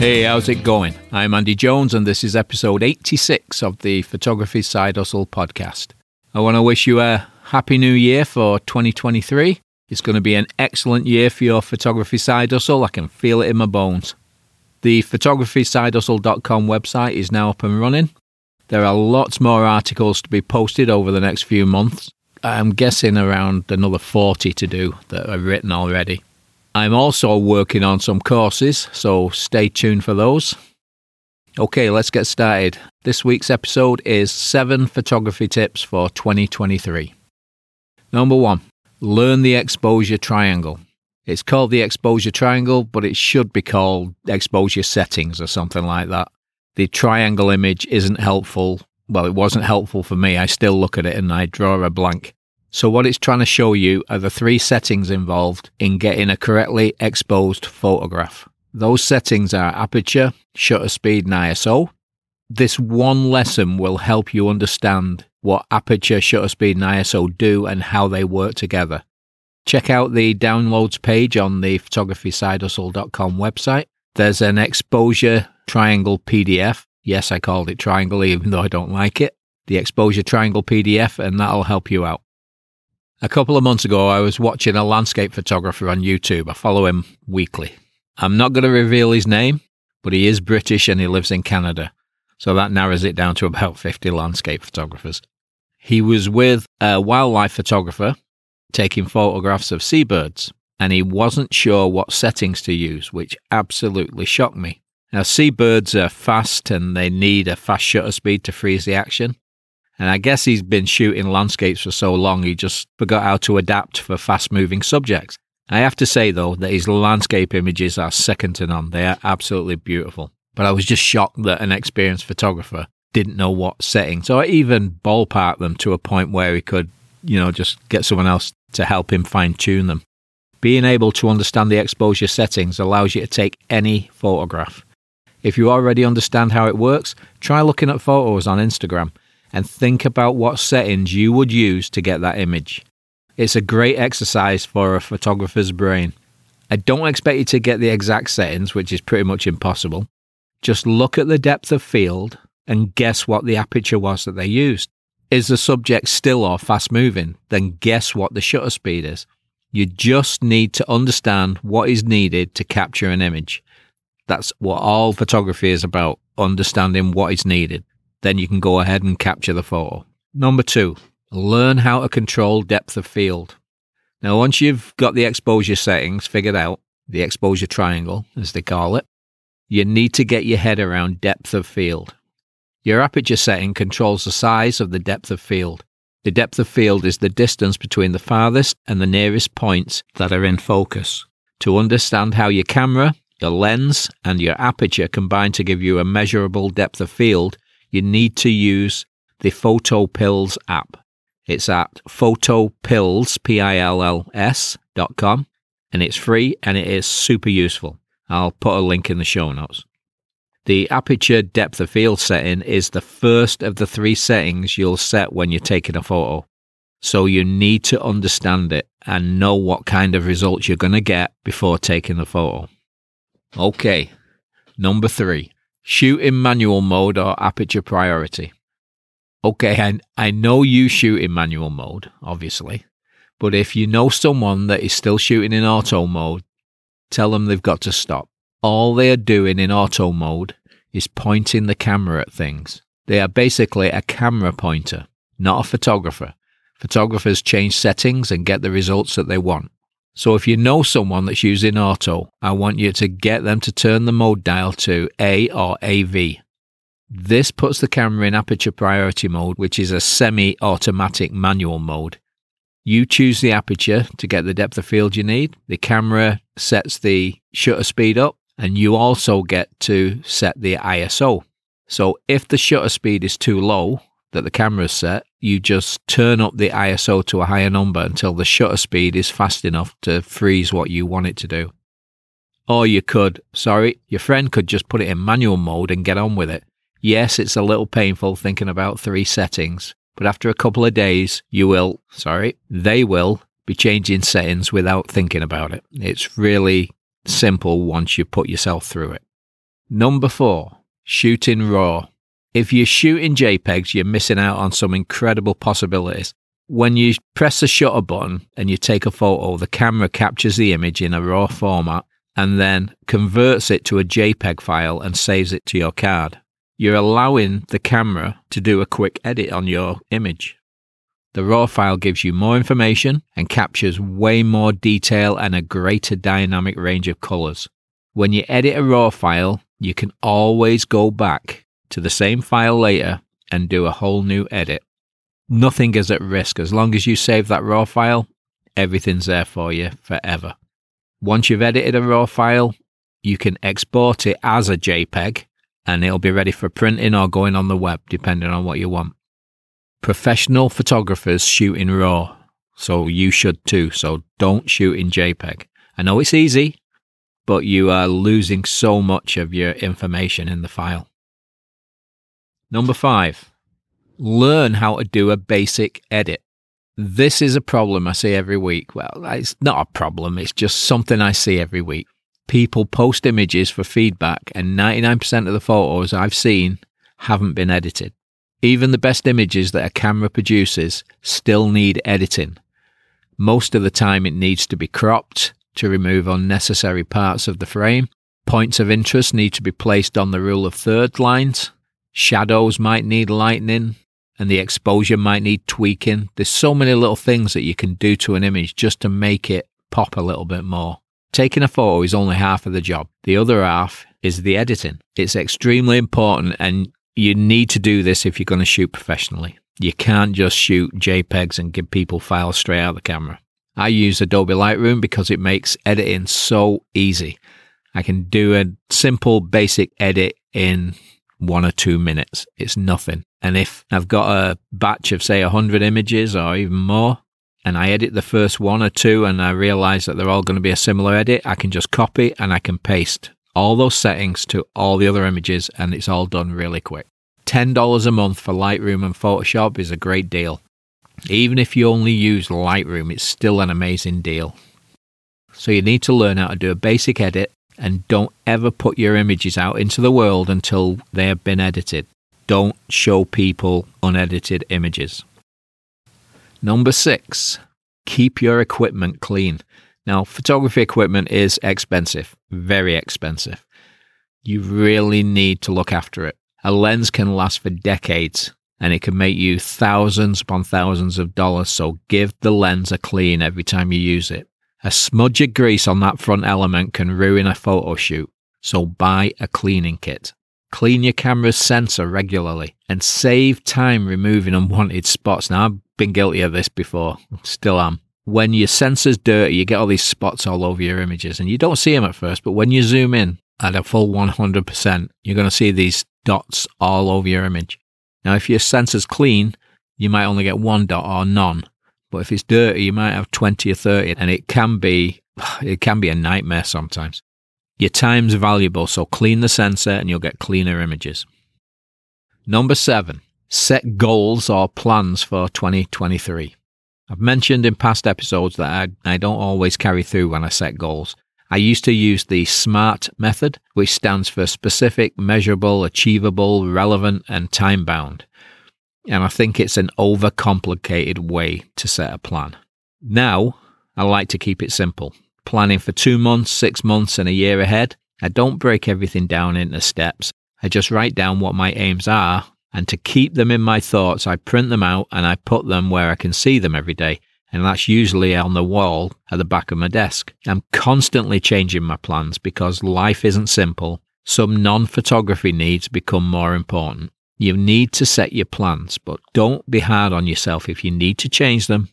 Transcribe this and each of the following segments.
Hey, how's it going? I'm Andy Jones, and this is episode 86 of the Photography Side Hustle podcast. I want to wish you a happy new year for 2023. It's going to be an excellent year for your photography side hustle. I can feel it in my bones. The photographysidehustle.com website is now up and running. There are lots more articles to be posted over the next few months. I'm guessing around another 40 to do that are written already. I'm also working on some courses, so stay tuned for those. Okay, let's get started. This week's episode is 7 photography tips for 2023. Number 1, learn the exposure triangle. It's called the exposure triangle, but it should be called exposure settings or something like that. The triangle image isn't helpful. Well, it wasn't helpful for me. I still look at it and I draw a blank. So, what it's trying to show you are the three settings involved in getting a correctly exposed photograph. Those settings are aperture, shutter speed, and ISO. This one lesson will help you understand what aperture, shutter speed, and ISO do and how they work together. Check out the downloads page on the photographysidehustle.com website. There's an exposure triangle PDF. Yes, I called it triangle even though I don't like it. The exposure triangle PDF, and that'll help you out. A couple of months ago, I was watching a landscape photographer on YouTube. I follow him weekly. I'm not going to reveal his name, but he is British and he lives in Canada. So that narrows it down to about 50 landscape photographers. He was with a wildlife photographer taking photographs of seabirds, and he wasn't sure what settings to use, which absolutely shocked me. Now, seabirds are fast and they need a fast shutter speed to freeze the action. And I guess he's been shooting landscapes for so long, he just forgot how to adapt for fast moving subjects. I have to say, though, that his landscape images are second to none. They are absolutely beautiful. But I was just shocked that an experienced photographer didn't know what settings I even ballpark them to a point where he could, you know, just get someone else to help him fine tune them. Being able to understand the exposure settings allows you to take any photograph. If you already understand how it works, try looking at photos on Instagram and think about what settings you would use to get that image. It's a great exercise for a photographer's brain. I don't expect you to get the exact settings, which is pretty much impossible. Just look at the depth of field and guess what the aperture was that they used. Is the subject still or fast moving? Then guess what the shutter speed is. You just need to understand what is needed to capture an image. That's what all photography is about understanding what is needed then you can go ahead and capture the photo. Number two, learn how to control depth of field. Now, once you've got the exposure settings figured out, the exposure triangle, as they call it, you need to get your head around depth of field. Your aperture setting controls the size of the depth of field. The depth of field is the distance between the farthest and the nearest points that are in focus. To understand how your camera, your lens, and your aperture combine to give you a measurable depth of field, you need to use the PhotoPills app. It's at photopills, P-I-L-L-S dot com, and it's free and it is super useful. I'll put a link in the show notes. The aperture depth of field setting is the first of the three settings you'll set when you're taking a photo. So you need to understand it and know what kind of results you're going to get before taking the photo. Okay, number three, Shoot in manual mode or aperture priority. Okay, I, I know you shoot in manual mode, obviously, but if you know someone that is still shooting in auto mode, tell them they've got to stop. All they are doing in auto mode is pointing the camera at things. They are basically a camera pointer, not a photographer. Photographers change settings and get the results that they want. So if you know someone that's using auto, I want you to get them to turn the mode dial to A or AV. This puts the camera in aperture priority mode, which is a semi automatic manual mode. You choose the aperture to get the depth of field you need. The camera sets the shutter speed up, and you also get to set the ISO. So if the shutter speed is too low, that the camera is set, you just turn up the ISO to a higher number until the shutter speed is fast enough to freeze what you want it to do. Or you could, sorry, your friend could just put it in manual mode and get on with it. Yes, it's a little painful thinking about three settings, but after a couple of days, you will, sorry, they will be changing settings without thinking about it. It's really simple once you put yourself through it. Number four, shooting raw. If you're shooting JPEGs, you're missing out on some incredible possibilities. When you press the shutter button and you take a photo, the camera captures the image in a raw format and then converts it to a JPEG file and saves it to your card. You're allowing the camera to do a quick edit on your image. The RAW file gives you more information and captures way more detail and a greater dynamic range of colors. When you edit a RAW file, you can always go back to the same file later and do a whole new edit. Nothing is at risk. As long as you save that RAW file, everything's there for you forever. Once you've edited a RAW file, you can export it as a JPEG and it'll be ready for printing or going on the web, depending on what you want. Professional photographers shoot in RAW, so you should too. So don't shoot in JPEG. I know it's easy, but you are losing so much of your information in the file. Number five, learn how to do a basic edit. This is a problem I see every week. Well, it's not a problem, it's just something I see every week. People post images for feedback, and 99% of the photos I've seen haven't been edited. Even the best images that a camera produces still need editing. Most of the time, it needs to be cropped to remove unnecessary parts of the frame. Points of interest need to be placed on the rule of third lines. Shadows might need lightening and the exposure might need tweaking. There's so many little things that you can do to an image just to make it pop a little bit more. Taking a photo is only half of the job. The other half is the editing. It's extremely important and you need to do this if you're going to shoot professionally. You can't just shoot JPEGs and give people files straight out of the camera. I use Adobe Lightroom because it makes editing so easy. I can do a simple basic edit in one or two minutes. It's nothing. And if I've got a batch of, say, 100 images or even more, and I edit the first one or two and I realize that they're all going to be a similar edit, I can just copy and I can paste all those settings to all the other images and it's all done really quick. $10 a month for Lightroom and Photoshop is a great deal. Even if you only use Lightroom, it's still an amazing deal. So you need to learn how to do a basic edit and don't ever put your images out into the world until they have been edited don't show people unedited images. Number six, keep your equipment clean. Now, photography equipment is expensive, very expensive. You really need to look after it. A lens can last for decades and it can make you thousands upon thousands of dollars, so give the lens a clean every time you use it. A smudge of grease on that front element can ruin a photo shoot, so buy a cleaning kit. Clean your camera's sensor regularly and save time removing unwanted spots. Now, I've been guilty of this before, still am. When your sensor's dirty, you get all these spots all over your images and you don't see them at first, but when you zoom in at a full 100%, you're going to see these dots all over your image. Now, if your sensor's clean, you might only get one dot or none. But if it's dirty, you might have 20 or 30 and it can be, it can be a nightmare sometimes. Your time's valuable, so clean the sensor and you'll get cleaner images. Number seven, set goals or plans for 2023. I've mentioned in past episodes that I, I don't always carry through when I set goals. I used to use the SMART method, which stands for specific, measurable, achievable, relevant, and time bound. And I think it's an overcomplicated way to set a plan. Now, I like to keep it simple planning for two months, six months, and a year ahead. I don't break everything down into steps. I just write down what my aims are, and to keep them in my thoughts, I print them out and I put them where I can see them every day. And that's usually on the wall at the back of my desk. I'm constantly changing my plans because life isn't simple. Some non photography needs become more important. You need to set your plans, but don't be hard on yourself. If you need to change them,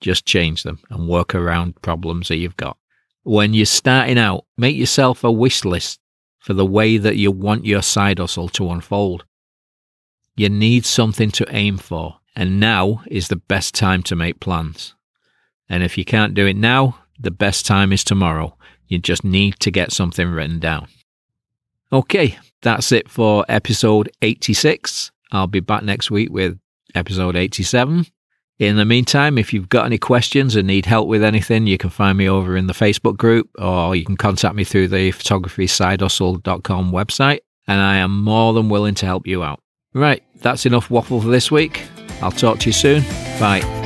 just change them and work around problems that you've got when you're starting out, make yourself a wish list for the way that you want your side hustle to unfold. You need something to aim for, and now is the best time to make plans. And if you can't do it now, the best time is tomorrow. You just need to get something written down. Okay, that's it for episode 86. I'll be back next week with episode 87. In the meantime, if you've got any questions and need help with anything, you can find me over in the Facebook group or you can contact me through the photographysidehustle.com website, and I am more than willing to help you out. Right, that's enough waffle for this week. I'll talk to you soon. Bye.